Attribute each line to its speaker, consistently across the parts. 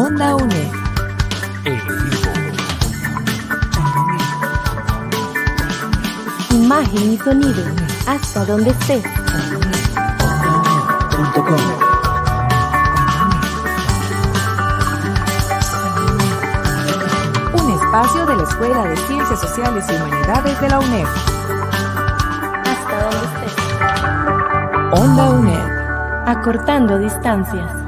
Speaker 1: Onda UNED. Imagen y sonido, hasta donde estés. Un espacio de la Escuela de Ciencias Sociales y Humanidades de la UNED. Hasta donde estés. Onda UNED. Acortando distancias.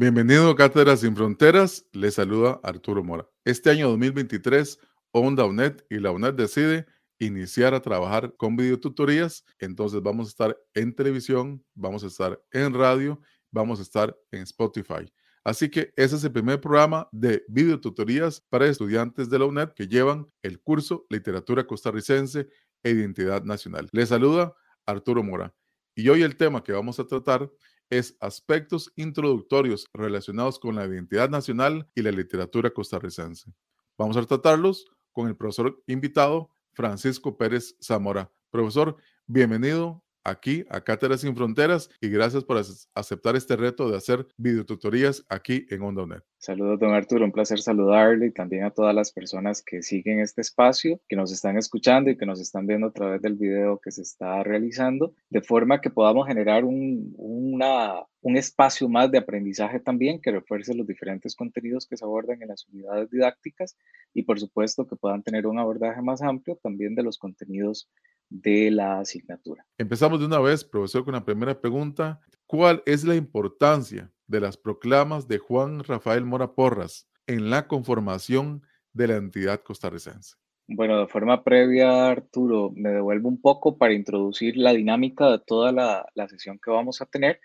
Speaker 2: Bienvenido a Cátedra Sin Fronteras, le saluda Arturo Mora. Este año 2023, Onda UNED y la UNED decide iniciar a trabajar con videotutorías, entonces vamos a estar en televisión, vamos a estar en radio, vamos a estar en Spotify. Así que ese es el primer programa de videotutorías para estudiantes de la UNED que llevan el curso Literatura Costarricense e Identidad Nacional. Les saluda Arturo Mora. Y hoy el tema que vamos a tratar es aspectos introductorios relacionados con la identidad nacional y la literatura costarricense. Vamos a tratarlos con el profesor invitado Francisco Pérez Zamora. Profesor, bienvenido aquí a Cátedras Sin Fronteras y gracias por aceptar este reto de hacer videotutorías aquí en Onda
Speaker 3: Saludos, don Arturo, un placer saludarle y también a todas las personas que siguen este espacio, que nos están escuchando y que nos están viendo a través del video que se está realizando, de forma que podamos generar un, un espacio más de aprendizaje también que refuerce los diferentes contenidos que se abordan en las unidades didácticas y por supuesto que puedan tener un abordaje más amplio también de los contenidos de la asignatura.
Speaker 2: Empezamos de una vez, profesor, con la primera pregunta. ¿Cuál es la importancia de las proclamas de Juan Rafael Mora Porras en la conformación de la entidad costarricense?
Speaker 3: Bueno, de forma previa, Arturo, me devuelvo un poco para introducir la dinámica de toda la, sesión que vamos a tener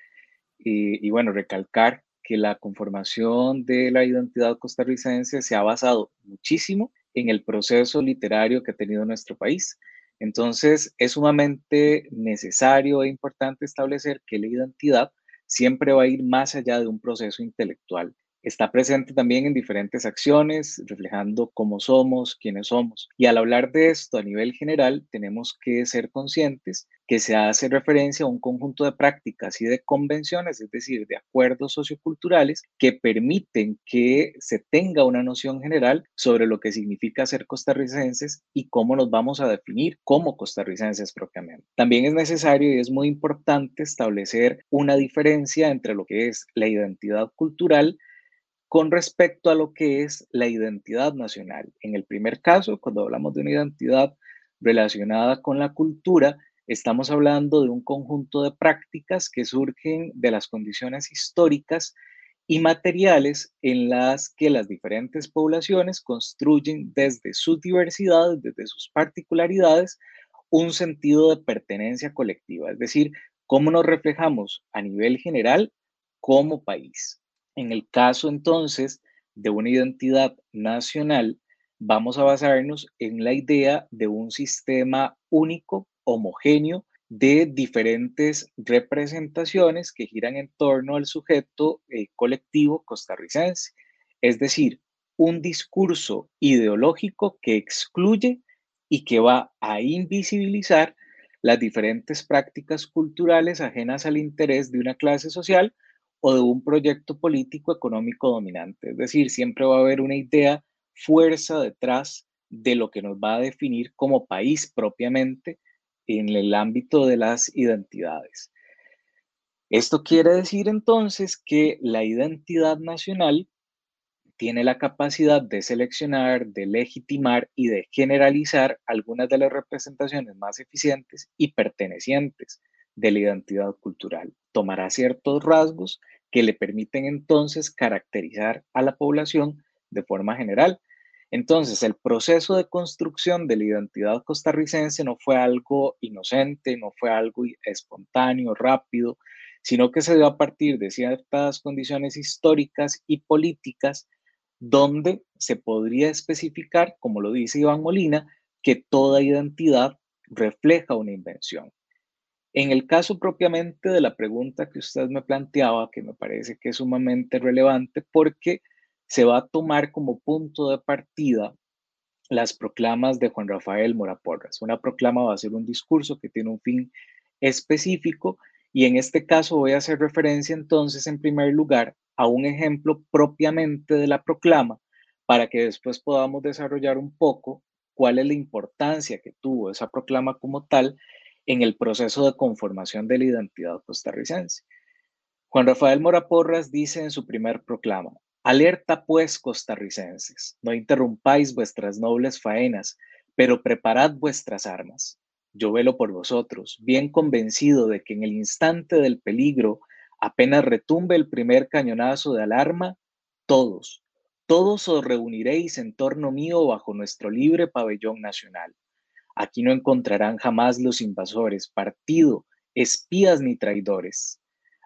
Speaker 3: y, y bueno, recalcar que la conformación de la identidad costarricense se ha basado muchísimo en el proceso literario que ha tenido nuestro país. Entonces, es sumamente necesario e importante establecer que la identidad siempre va a ir más allá de un proceso intelectual está presente también en diferentes acciones, reflejando cómo somos, quiénes somos. Y al hablar de esto a nivel general, tenemos que ser conscientes que se hace referencia a un conjunto de prácticas y de convenciones, es decir, de acuerdos socioculturales que permiten que se tenga una noción general sobre lo que significa ser costarricenses y cómo nos vamos a definir como costarricenses propiamente. También es necesario y es muy importante establecer una diferencia entre lo que es la identidad cultural con respecto a lo que es la identidad nacional. En el primer caso, cuando hablamos de una identidad relacionada con la cultura, estamos hablando de un conjunto de prácticas que surgen de las condiciones históricas y materiales en las que las diferentes poblaciones construyen desde sus diversidades, desde sus particularidades, un sentido de pertenencia colectiva, es decir, cómo nos reflejamos a nivel general como país. En el caso entonces de una identidad nacional, vamos a basarnos en la idea de un sistema único, homogéneo, de diferentes representaciones que giran en torno al sujeto eh, colectivo costarricense. Es decir, un discurso ideológico que excluye y que va a invisibilizar las diferentes prácticas culturales ajenas al interés de una clase social o de un proyecto político económico dominante. Es decir, siempre va a haber una idea, fuerza detrás de lo que nos va a definir como país propiamente en el ámbito de las identidades. Esto quiere decir entonces que la identidad nacional tiene la capacidad de seleccionar, de legitimar y de generalizar algunas de las representaciones más eficientes y pertenecientes de la identidad cultural. Tomará ciertos rasgos que le permiten entonces caracterizar a la población de forma general. Entonces, el proceso de construcción de la identidad costarricense no fue algo inocente, no fue algo espontáneo, rápido, sino que se dio a partir de ciertas condiciones históricas y políticas donde se podría especificar, como lo dice Iván Molina, que toda identidad refleja una invención. En el caso propiamente de la pregunta que usted me planteaba, que me parece que es sumamente relevante porque se va a tomar como punto de partida las proclamas de Juan Rafael Mora Porras. Una proclama va a ser un discurso que tiene un fin específico Y en este caso voy a hacer referencia entonces en primer lugar a un ejemplo propiamente de la proclama para que después podamos desarrollar un poco cuál es la importancia que tuvo esa proclama como tal en el proceso de conformación de la identidad costarricense. Juan Rafael Mora Porras dice en su primer proclama, Alerta pues, costarricenses, no interrumpáis vuestras nobles faenas, pero preparad vuestras armas. Yo velo por vosotros, bien convencido de que en el instante del peligro, apenas retumbe el primer cañonazo de alarma, todos, todos os reuniréis en torno mío bajo nuestro libre pabellón nacional. Aquí no encontrarán jamás los invasores, partido, espías ni traidores.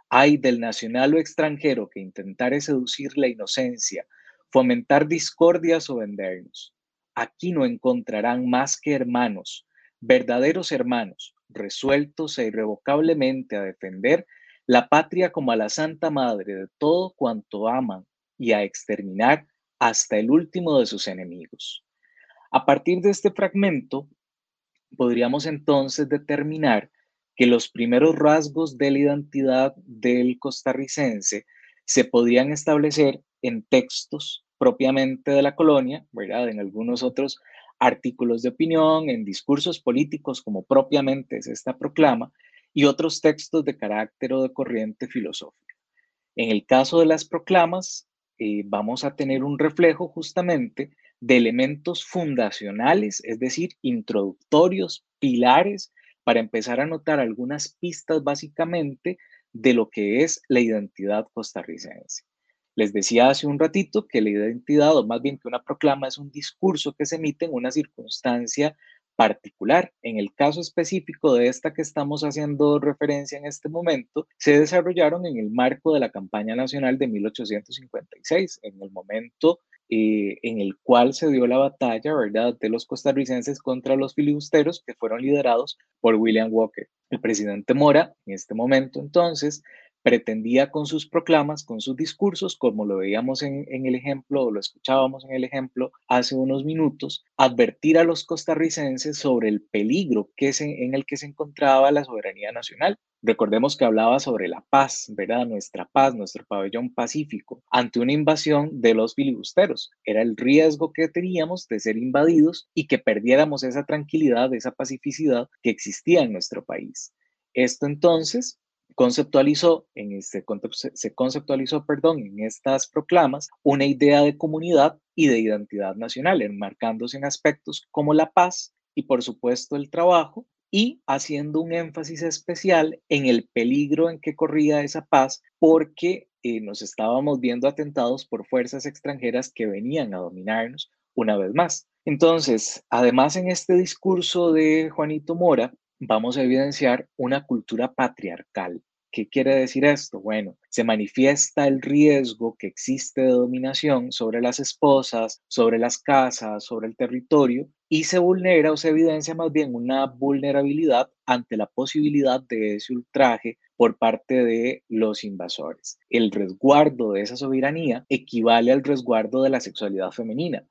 Speaker 3: Hay del nacional o extranjero que intentare seducir la inocencia, fomentar discordias o vendernos. Aquí no encontrarán más que hermanos, verdaderos hermanos, resueltos e irrevocablemente a defender la patria como a la Santa Madre de todo cuanto aman y a exterminar hasta el último de sus enemigos. A partir de este fragmento, podríamos entonces determinar que los primeros rasgos de la identidad del costarricense se podrían establecer en textos propiamente de la colonia, ¿verdad? En algunos otros artículos de opinión, en discursos políticos como propiamente es esta proclama, y otros textos de carácter o de corriente filosófica. En el caso de las proclamas, eh, vamos a tener un reflejo justamente de elementos fundacionales, es decir, introductorios, pilares para empezar a notar algunas pistas básicamente de lo que es la identidad costarricense. Les decía hace un ratito que la identidad, o más bien que una proclama, es un discurso que se emite en una circunstancia particular. En el caso específico de esta que estamos haciendo referencia en este momento, se desarrollaron en el marco de la campaña nacional de 1856, en el momento eh, en el cual se dio la batalla, ¿verdad?, de los costarricenses contra los filibusteros que fueron liderados por William Walker. El presidente Mora, en este momento entonces, pretendía con sus proclamas, con sus discursos, como lo veíamos en, el ejemplo o lo escuchábamos en el ejemplo hace unos minutos, advertir a los costarricenses sobre el peligro que es en, el que se encontraba la soberanía nacional. Recordemos que hablaba sobre la paz, ¿verdad? Nuestra paz, nuestro pabellón pacífico, ante una invasión de los filibusteros. Era el riesgo que teníamos de ser invadidos y que perdiéramos esa tranquilidad, esa pacificidad que existía en nuestro país. Esto entonces conceptualizó en este se conceptualizó, perdón, en estas proclamas una idea de comunidad y de identidad nacional, enmarcándose en aspectos como la paz y por supuesto el trabajo y haciendo un énfasis especial en el peligro en que corría esa paz porque eh, nos estábamos viendo atentados por fuerzas extranjeras que venían a dominarnos una vez más. Entonces, además en este discurso de Juanito Mora, vamos a evidenciar una cultura patriarcal ¿Qué quiere decir esto? Bueno, se manifiesta el riesgo que existe de dominación sobre las esposas, sobre las casas, sobre el territorio y se vulnera o se evidencia más bien una vulnerabilidad ante la posibilidad de ese ultraje por parte de los invasores. El resguardo de esa soberanía equivale al resguardo de la sexualidad femenina,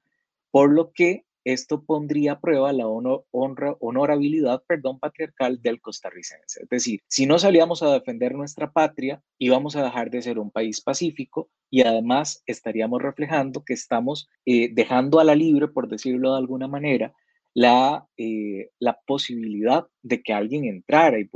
Speaker 3: por lo que esto pondría a prueba la honra, honorabilidad perdón, patriarcal del costarricense. Es decir, si no salíamos a defender nuestra patria, íbamos a dejar de ser un país pacífico y además estaríamos reflejando que estamos eh, dejando a la libre, por decirlo de alguna manera, la, eh, la posibilidad de que alguien entrara y,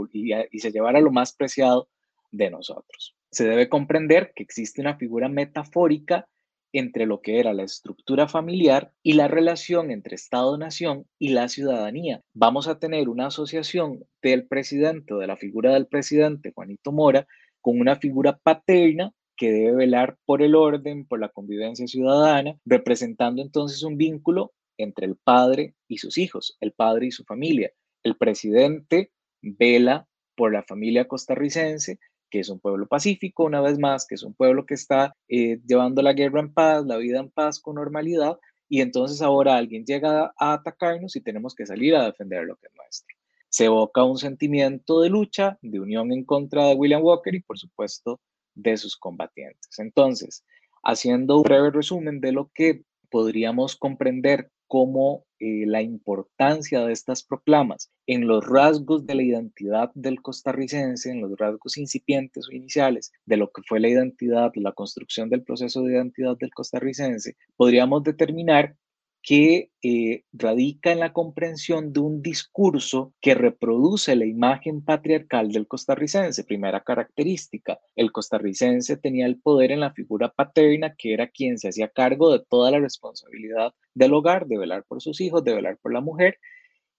Speaker 3: y se llevara lo más preciado de nosotros. Se debe comprender que existe una figura metafórica entre lo que era la estructura familiar y la relación entre Estado-Nación y la ciudadanía. Vamos a tener una asociación del presidente de la figura del presidente Juanito Mora con una figura paterna que debe velar por el orden, por la convivencia ciudadana, representando entonces un vínculo entre el padre y sus hijos, el padre y su familia. El presidente vela por la familia costarricense, que es un pueblo pacífico, una vez más, que es un pueblo que está eh, llevando la guerra en paz, la vida en paz con normalidad, y entonces ahora alguien llega a atacarnos y tenemos que salir a defender lo que es nuestro. Se evoca un sentimiento de lucha, de unión en contra de William Walker y por supuesto de sus combatientes. Entonces, haciendo un breve resumen de lo que podríamos comprender cómo eh, la importancia de estas proclamas en los rasgos de la identidad del costarricense, en los rasgos incipientes o iniciales de lo que fue la identidad, la construcción del proceso de identidad del costarricense, podríamos determinar que eh, radica en la comprensión de un discurso que reproduce la imagen patriarcal del costarricense. Primera característica, el costarricense tenía el poder en la figura paterna, que era quien se hacía cargo de toda la responsabilidad del hogar, de velar por sus hijos, de velar por la mujer,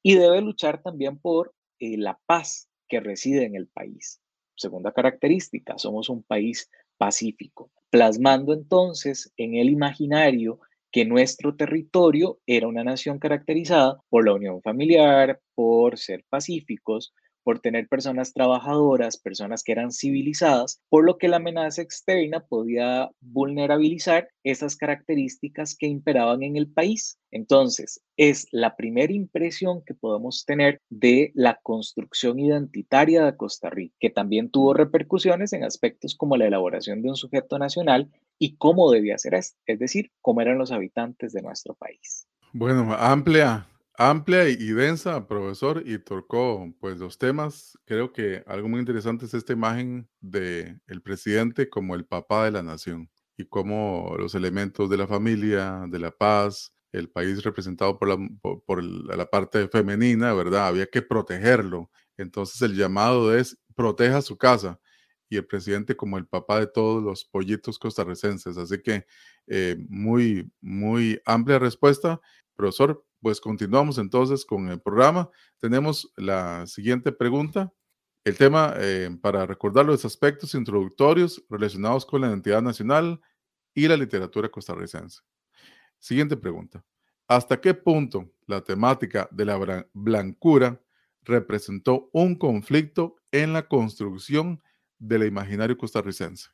Speaker 3: y debe luchar también por eh, la paz que reside en el país. Segunda característica, somos un país pacífico, plasmando entonces en el imaginario que nuestro territorio era una nación caracterizada por la unión familiar, por ser pacíficos, por tener personas trabajadoras, personas que eran civilizadas, por lo que la amenaza externa podía vulnerabilizar esas características que imperaban en el país. Entonces, es la primera impresión que podemos tener de la construcción identitaria de Costa Rica, que también tuvo repercusiones en aspectos como la elaboración de un sujeto nacional y cómo debía ser es decir, cómo eran los habitantes de nuestro país.
Speaker 2: Bueno, amplia Amplia y densa, profesor, y tocó pues los temas. Creo que algo muy interesante es esta imagen de el presidente como el papá de la nación y cómo los elementos de la familia, de la paz, el país representado por la, por, la parte femenina, ¿verdad? Había que protegerlo. Entonces el llamado es proteja su casa y el presidente como el papá de todos los pollitos costarricenses. Así que eh, muy, muy amplia respuesta. Profesor, pues continuamos entonces con el programa. Tenemos la siguiente pregunta. El tema, eh, para recordar los aspectos introductorios relacionados con la identidad nacional y la literatura costarricense. Siguiente pregunta. ¿Hasta qué punto la temática de la blancura representó un conflicto en la construcción del imaginario costarricense?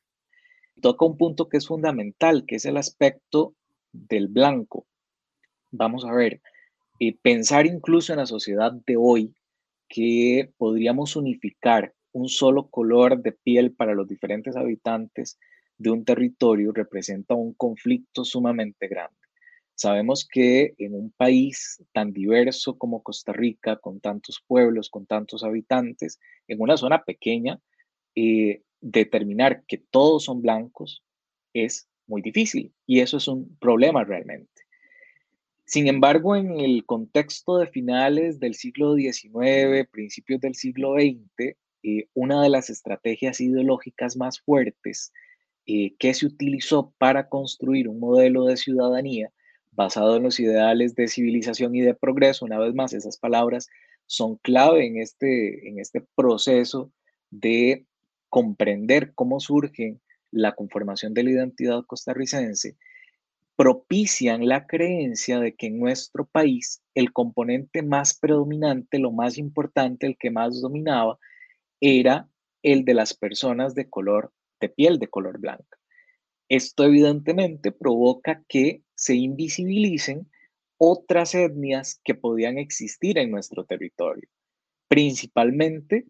Speaker 3: Toca un punto que es fundamental, que es el aspecto del blanco. Vamos a ver, y pensar incluso en la sociedad de hoy que podríamos unificar un solo color de piel para los diferentes habitantes de un territorio representa un conflicto sumamente grande. Sabemos que en un país tan diverso como Costa Rica, con tantos pueblos, con tantos habitantes, en una zona pequeña, eh, determinar que todos son blancos es muy difícil y eso es un problema realmente. Sin embargo, en el contexto de finales del siglo XIX, principios del siglo XX, eh, una de las estrategias ideológicas más fuertes eh, que se utilizó para construir un modelo de ciudadanía basado en los ideales de civilización y de progreso, una vez más, esas palabras son clave en este, en este proceso de comprender cómo surge la conformación de la identidad costarricense propician la creencia de que en nuestro país el componente más predominante, lo más importante, el que más dominaba, era el de las personas de color, de piel de color blanca. Esto evidentemente provoca que se invisibilicen otras etnias que podían existir en nuestro territorio, principalmente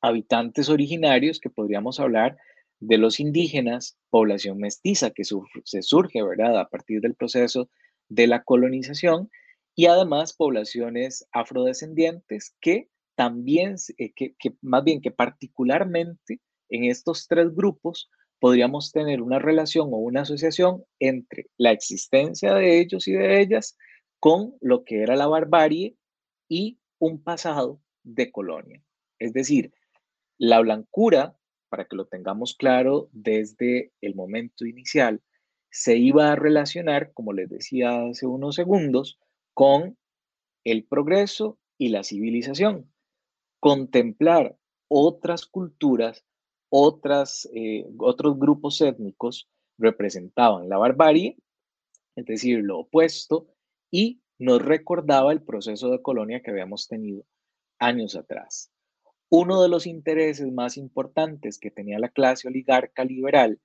Speaker 3: habitantes originarios que podríamos hablar de los indígenas, población mestiza que se surge, ¿verdad?, a partir del proceso de la colonización, y además poblaciones afrodescendientes que también, eh, que, más bien que particularmente en estos tres grupos podríamos tener una relación o una asociación entre la existencia de ellos y de ellas con lo que era la barbarie y un pasado de colonia. Es decir, la blancura para que lo tengamos claro desde el momento inicial, se iba a relacionar, como les decía hace unos segundos, con el progreso y la civilización. Contemplar otras culturas, otras, eh, otros grupos étnicos representaban la barbarie, es decir, lo opuesto, y nos recordaba el proceso de colonia que habíamos tenido años atrás. Uno de los intereses más importantes que tenía la clase oligarca liberal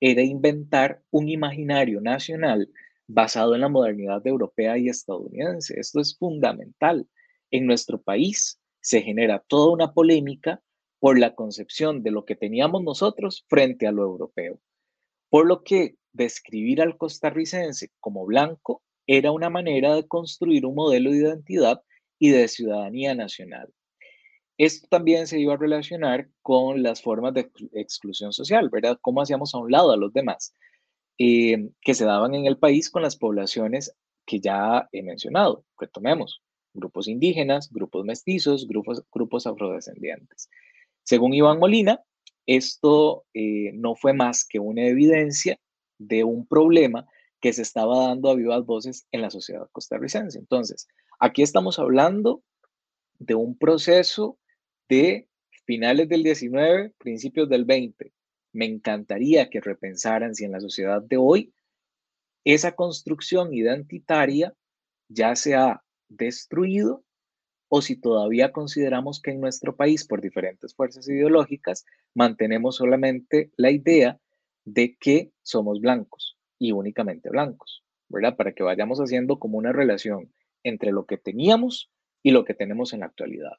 Speaker 3: era inventar un imaginario nacional basado en la modernidad europea y estadounidense. Esto es fundamental. En nuestro país se genera toda una polémica por la concepción de lo que teníamos nosotros frente a lo europeo. Por lo que describir al costarricense como blanco era una manera de construir un modelo de identidad y de ciudadanía nacional. Esto también se iba a relacionar con las formas de exclusión social, ¿verdad? Cómo hacíamos a un lado a los demás, eh, que se daban en el país con las poblaciones que ya he mencionado. Retomemos, grupos indígenas, grupos mestizos, grupos, grupos afrodescendientes. Según Iván Molina, esto eh, no fue más que una evidencia de un problema que se estaba dando a vivas voces en la sociedad costarricense. Entonces, aquí estamos hablando de un proceso de finales del 19, principios del 20. Me encantaría que repensaran si en la sociedad de hoy esa construcción identitaria ya se ha destruido o si todavía consideramos que en nuestro país, por diferentes fuerzas ideológicas, mantenemos solamente la idea de que somos blancos y únicamente blancos, ¿verdad? Para que vayamos haciendo como una relación entre lo que teníamos y lo que tenemos en la actualidad.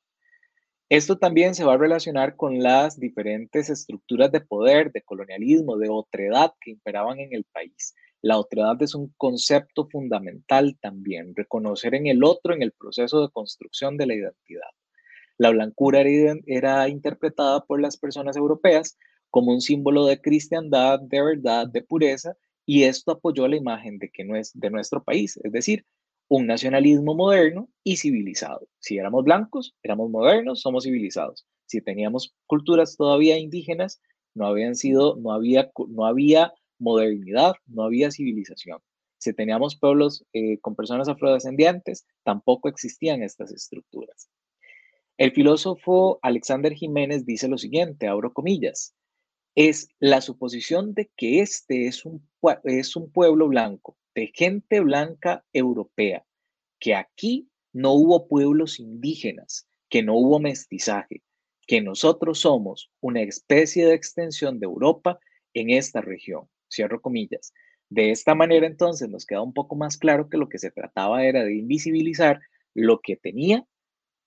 Speaker 3: Esto también se va a relacionar con las diferentes estructuras de poder, de colonialismo, de otredad que imperaban en el país. La otredad es un concepto fundamental también, reconocer en el otro en el proceso de construcción de la identidad. La blancura era, interpretada por las personas europeas como un símbolo de cristiandad, de verdad, de pureza, y esto apoyó la imagen de que no es de nuestro país, es decir, un nacionalismo moderno y civilizado. Si éramos blancos, éramos modernos, somos civilizados. Si teníamos culturas todavía indígenas, no habían sido, no había, no había modernidad, no había civilización. Si teníamos pueblos eh, con personas afrodescendientes, tampoco existían estas estructuras. El filósofo Alexander Jiménez dice lo siguiente, abro comillas, es la suposición de que este es un, es un pueblo blanco de gente blanca europea, que aquí no hubo pueblos indígenas, que no hubo mestizaje, que nosotros somos una especie de extensión de Europa en esta región. Cierro comillas. De esta manera entonces nos queda un poco más claro que lo que se trataba era de invisibilizar lo que tenía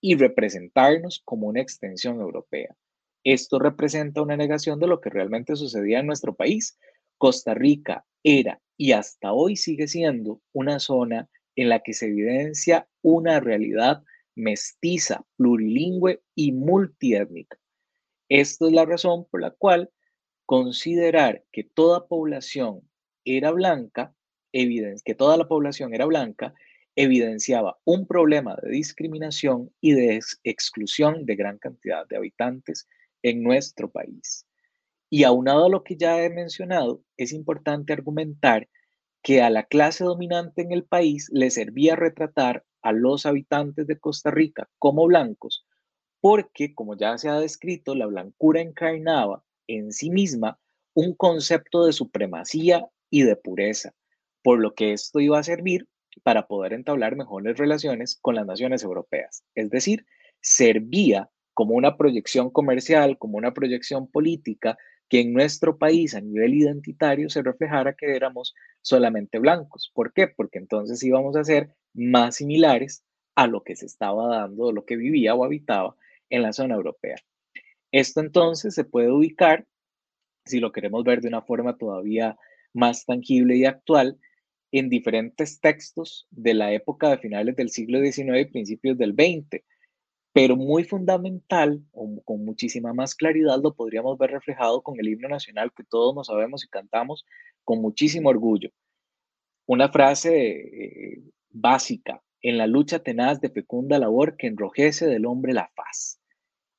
Speaker 3: y representarnos como una extensión europea. Esto representa una negación de lo que realmente sucedía en nuestro país. Costa Rica era y hasta hoy sigue siendo una zona en la que se evidencia una realidad mestiza, plurilingüe y multiétnica. Esto es la razón por la cual considerar que toda población era blanca, que toda la población era blanca, evidenciaba un problema de discriminación y de exclusión de gran cantidad de habitantes en nuestro país. Y aunado a lo que ya he mencionado, es importante argumentar que a la clase dominante en el país le servía retratar a los habitantes de Costa Rica como blancos, porque, como ya se ha descrito, la blancura encarnaba en sí misma un concepto de supremacía y de pureza, por lo que esto iba a servir para poder entablar mejores relaciones con las naciones europeas. Es decir, servía como una proyección comercial, como una proyección política que en nuestro país a nivel identitario se reflejara que éramos solamente blancos. ¿Por qué? Porque entonces íbamos a ser más similares a lo que se estaba dando, lo que vivía o habitaba en la zona europea. Esto entonces se puede ubicar, si lo queremos ver de una forma todavía más tangible y actual, en diferentes textos de la época de finales del siglo XIX y principios del XX, pero muy fundamental, o con muchísima más claridad, lo podríamos ver reflejado con el himno nacional que todos nos sabemos y cantamos con muchísimo orgullo. Una frase eh, básica, en la lucha tenaz de fecunda labor que enrojece del hombre la faz.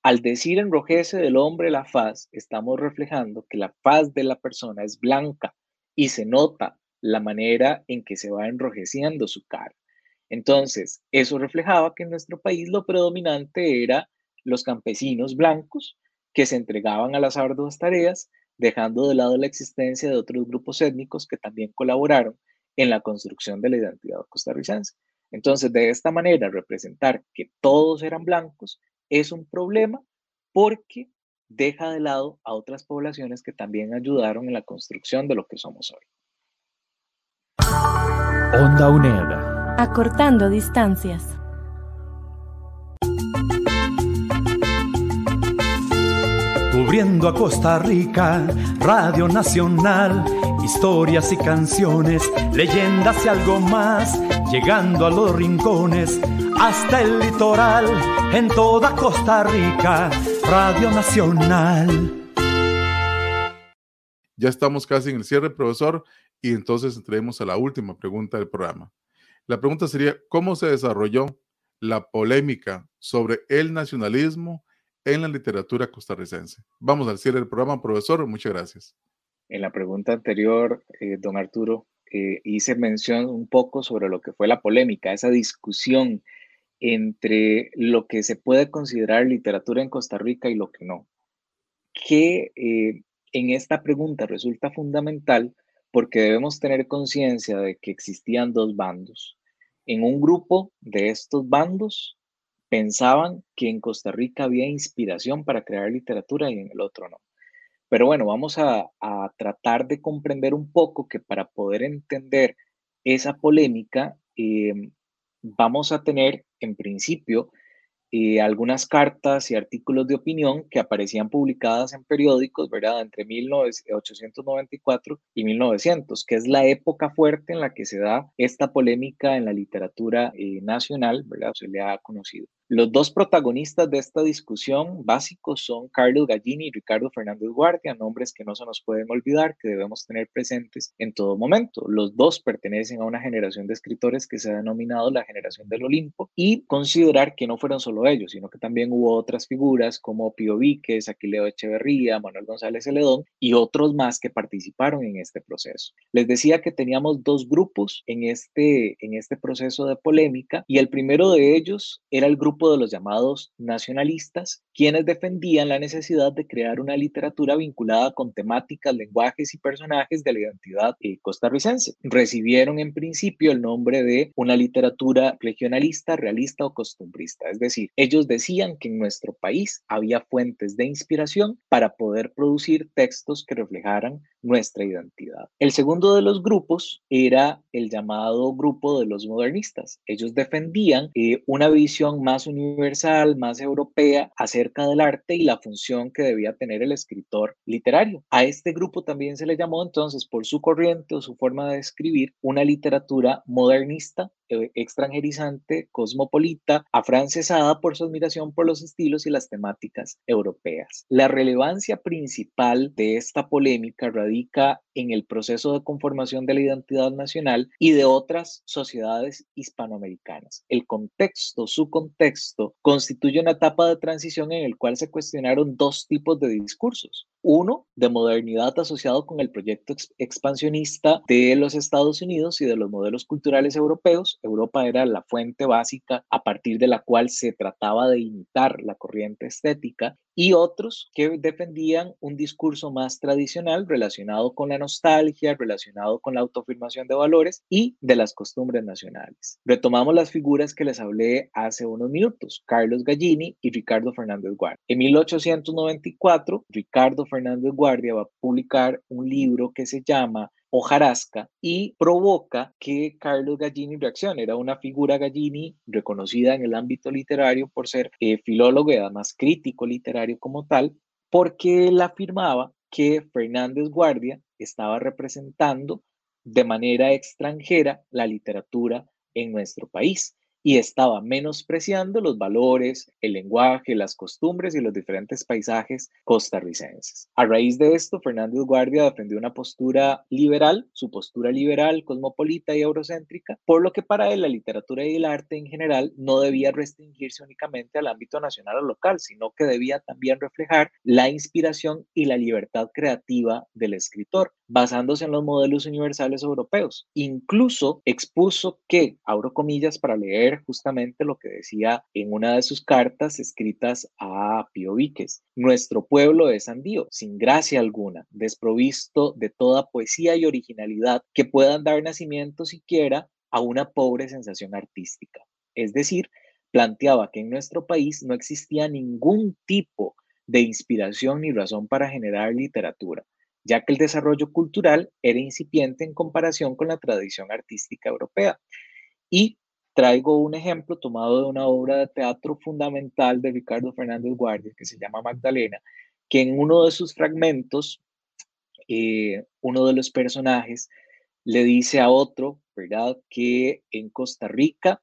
Speaker 3: Al decir enrojece del hombre la faz, estamos reflejando que la faz de la persona es blanca y se nota la manera en que se va enrojeciendo su cara. Entonces, eso reflejaba que en nuestro país lo predominante era los campesinos blancos que se entregaban a las arduas tareas, dejando de lado la existencia de otros grupos étnicos que también colaboraron en la construcción de la identidad costarricense. Entonces, de esta manera, representar que todos eran blancos es un problema porque deja de lado a otras poblaciones que también ayudaron en la construcción de lo que somos hoy.
Speaker 1: Onda UNED Acortando distancias.
Speaker 4: Cubriendo a Costa Rica, Radio Nacional, historias y canciones, leyendas y algo más llegando a los rincones hasta el litoral, en toda Costa Rica, Radio Nacional.
Speaker 2: Ya estamos casi en el cierre, profesor, y entonces entremos a la última pregunta del programa. La pregunta sería, ¿cómo se desarrolló la polémica sobre el nacionalismo en la literatura costarricense? Vamos al cierre del programa, profesor. Muchas gracias.
Speaker 3: En la pregunta anterior, eh, don Arturo, eh, hice mención un poco sobre lo que fue la polémica, esa discusión entre lo que se puede considerar literatura en Costa Rica y lo que no. Que eh, en esta pregunta resulta fundamental porque debemos tener conciencia de que existían dos bandos. En un grupo de estos bandos pensaban que en Costa Rica había inspiración para crear literatura y en el otro no. Pero bueno, vamos a, tratar de comprender un poco que para poder entender esa polémica, em, vamos a tener en principio eh, algunas cartas y artículos de opinión que aparecían publicadas en periódicos, ¿verdad? Entre 1894 y 1900, que es la época fuerte en la que se da esta polémica en la literatura eh, nacional, ¿verdad? Se le ha conocido. Los dos protagonistas de esta discusión básicos son Carlos Gallini y Ricardo Fernández Guardia, nombres que no se nos pueden olvidar, que debemos tener presentes en todo momento. Los dos pertenecen a una generación de escritores que se ha denominado la generación del Olimpo y considerar que no fueron solo ellos, sino que también hubo otras figuras como Pío Víquez, Aquileo Echeverría, Manuel González Celedón y otros más que participaron en este proceso. Les decía que teníamos dos grupos en este, en este proceso de polémica y el primero de ellos era el grupo de los llamados nacionalistas, quienes defendían la necesidad de crear una literatura vinculada con temáticas, lenguajes y personajes de la identidad eh, costarricense. Recibieron en principio el nombre de una literatura regionalista, realista o costumbrista, es decir, ellos decían que en nuestro país había fuentes de inspiración para poder producir textos que reflejaran nuestra identidad. El segundo de los grupos era el llamado grupo de los modernistas. Ellos defendían eh, una visión más universal, más europea acerca del arte y la función que debía tener el escritor literario. A este grupo también se le llamó entonces por su corriente o su forma de escribir una literatura modernista eh, extranjerizante, cosmopolita, afrancesada por su admiración por los estilos y las temáticas europeas. La relevancia principal de esta polémica radica en el proceso de conformación de la identidad nacional y de otras sociedades hispanoamericanas. El contexto, su contexto, constituye una etapa de transición en el cual se cuestionaron dos tipos de discursos. Uno, de modernidad asociado con el proyecto expansionista de los Estados Unidos y de los modelos culturales europeos. Europa era la fuente básica a partir de la cual se trataba de imitar la corriente estética y otros que defendían un discurso más tradicional relacionado con la nostalgia, relacionado con la autoafirmación de valores y de las costumbres nacionales. Retomamos las figuras que les hablé hace unos minutos, Carlos Gallini y Ricardo Fernández Guardia. En 1894, Ricardo Fernández Guardia va a publicar un libro que se llama hojarasca y provoca que Carlos Gallini reaccione. Era una figura Gallini reconocida en el ámbito literario por ser eh, filólogo y además crítico literario como tal, porque él afirmaba que Fernández Guardia estaba representando de manera extranjera la literatura en nuestro país y estaba menospreciando los valores, el lenguaje, las costumbres y los diferentes paisajes costarricenses. A raíz de esto, Fernández Guardia defendió una postura liberal, su postura liberal, cosmopolita y eurocéntrica, por lo que para él la literatura y el arte en general no debía restringirse únicamente al ámbito nacional o local, sino que debía también reflejar la inspiración y la libertad creativa del escritor, basándose en los modelos universales europeos. Incluso expuso que, abro comillas para leer justamente lo que decía en una de sus cartas escritas a Pío Víquez. Nuestro pueblo es andío, sin gracia alguna, desprovisto de toda poesía y originalidad que puedan dar nacimiento siquiera a una pobre sensación artística. Es decir, planteaba que en nuestro país no existía ningún tipo de inspiración ni razón para generar literatura, ya que el desarrollo cultural era incipiente en comparación con la tradición artística europea. Y traigo un ejemplo tomado de una obra de teatro fundamental de Ricardo Fernández Guardia que se llama Magdalena, que en uno de sus fragmentos, eh, uno de los personajes le dice a otro ¿verdad? Que en Costa Rica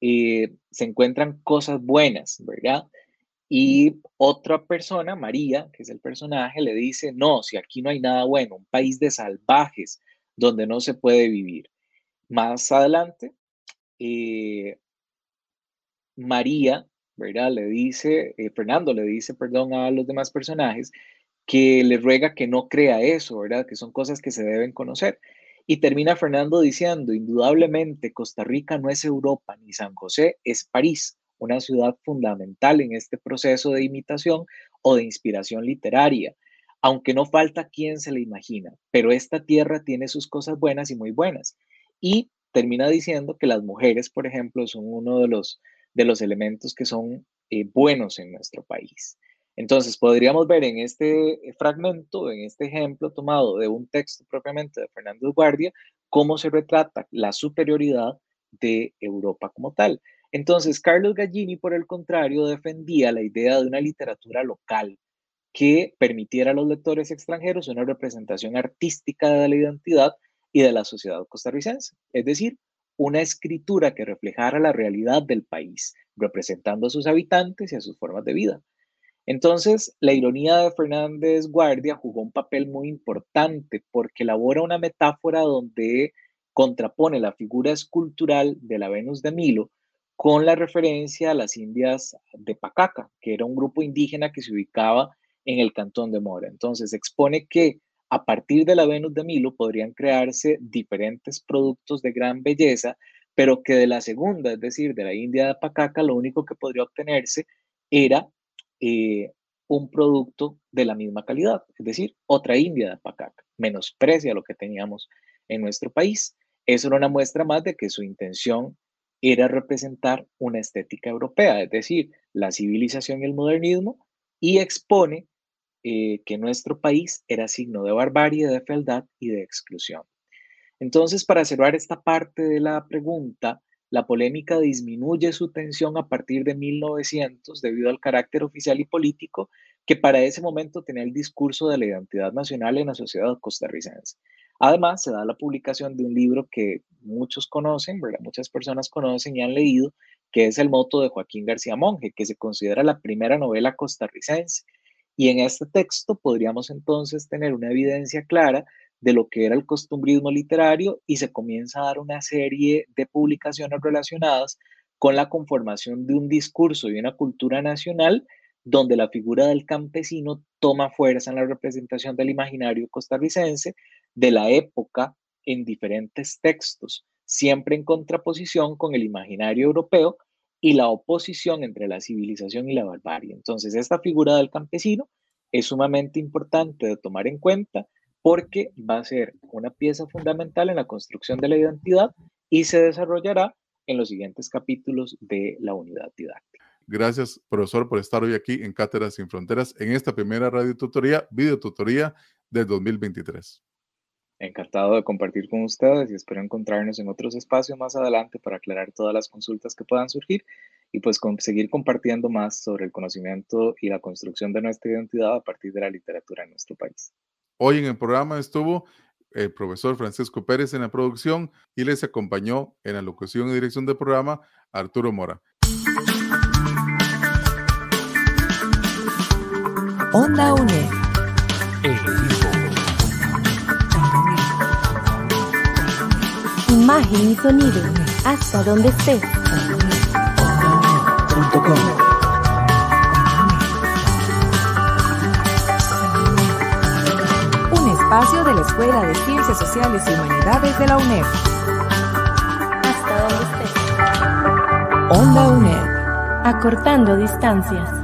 Speaker 3: eh, se encuentran cosas buenas, ¿verdad? Y otra persona, María, que es el personaje, le dice, no, si aquí no hay nada bueno, un país de salvajes donde no se puede vivir. Más adelante, eh, María, ¿verdad? Le dice, eh, Fernando le dice, perdón, a los demás personajes, que le ruega que no crea eso, ¿verdad? Que son cosas que se deben conocer. Y termina Fernando diciendo, indudablemente Costa Rica no es Europa ni San José, es París, una ciudad fundamental en este proceso de imitación o de inspiración literaria, aunque no falta quien se le imagina, pero esta tierra tiene sus cosas buenas y muy buenas. Y termina diciendo que las mujeres, por ejemplo, son uno de los, de los elementos que son eh, buenos en nuestro país. Entonces, podríamos ver en este fragmento, en este ejemplo tomado de un texto propiamente de Fernández Guardia, cómo se retrata la superioridad de Europa como tal. Entonces, Carlos Gallini, por el contrario, defendía la idea de una literatura local que permitiera a los lectores extranjeros una representación artística de la identidad y de la sociedad costarricense, es decir, una escritura que reflejara la realidad del país, representando a sus habitantes y a sus formas de vida. Entonces, la ironía de Fernández Guardia jugó un papel muy importante porque elabora una metáfora donde contrapone la figura escultural de la Venus de Milo con la referencia a las indias de Pacaca, que era un grupo indígena que se ubicaba en el cantón de Mora. Entonces, expone que a partir de la Venus de Milo podrían crearse diferentes productos de gran belleza, pero que de la segunda, es decir, de la India de Pacaca, lo único que podría obtenerse era eh, un producto de la misma calidad, es decir, otra India de Pacaca, menosprecia lo que teníamos en nuestro país. Eso era una muestra más de que su intención era representar una estética europea, es decir, la civilización y el modernismo, y expone eh, que nuestro país era signo de barbarie, de fealdad y de exclusión. Entonces, para cerrar esta parte de la pregunta, la polémica disminuye su tensión a partir de 1900 debido al carácter oficial y político que para ese momento tenía el discurso de la identidad nacional en la sociedad costarricense. Además, se da la publicación de un libro que muchos conocen, muchas personas conocen y han leído, que es El moto de Joaquín García Monge, que se considera la primera novela costarricense. Y en este texto podríamos entonces tener una evidencia clara de lo que era el costumbrismo literario y se comienza a dar una serie de publicaciones relacionadas con la conformación de un discurso y una cultura nacional donde la figura del campesino toma fuerza en la representación del imaginario costarricense de la época en diferentes textos, siempre en contraposición con el imaginario europeo y la oposición entre la civilización y la barbarie. Entonces, esta figura del campesino es sumamente importante de tomar en cuenta porque va a ser una pieza fundamental en la construcción de la identidad y se desarrollará en los siguientes capítulos de la unidad didáctica.
Speaker 2: Gracias, profesor, por estar hoy aquí en Cátedras Sin Fronteras en esta primera radio tutoría, video tutoría del 2023.
Speaker 3: Encantado de compartir con ustedes y espero encontrarnos en otros espacios más adelante para aclarar todas las consultas que puedan surgir y pues seguir compartiendo más sobre el conocimiento y la construcción de nuestra identidad a partir de la literatura en nuestro país.
Speaker 2: Hoy en el programa estuvo el profesor Francisco Pérez en la producción y les acompañó en la locución y dirección del programa Arturo Mora.
Speaker 1: Onda UNE. Imagen y sonido. Hasta donde estés. espacio de la Escuela de Ciencias Sociales y Humanidades de la UNED. Hasta donde estés. Onda UNED. Acortando distancias.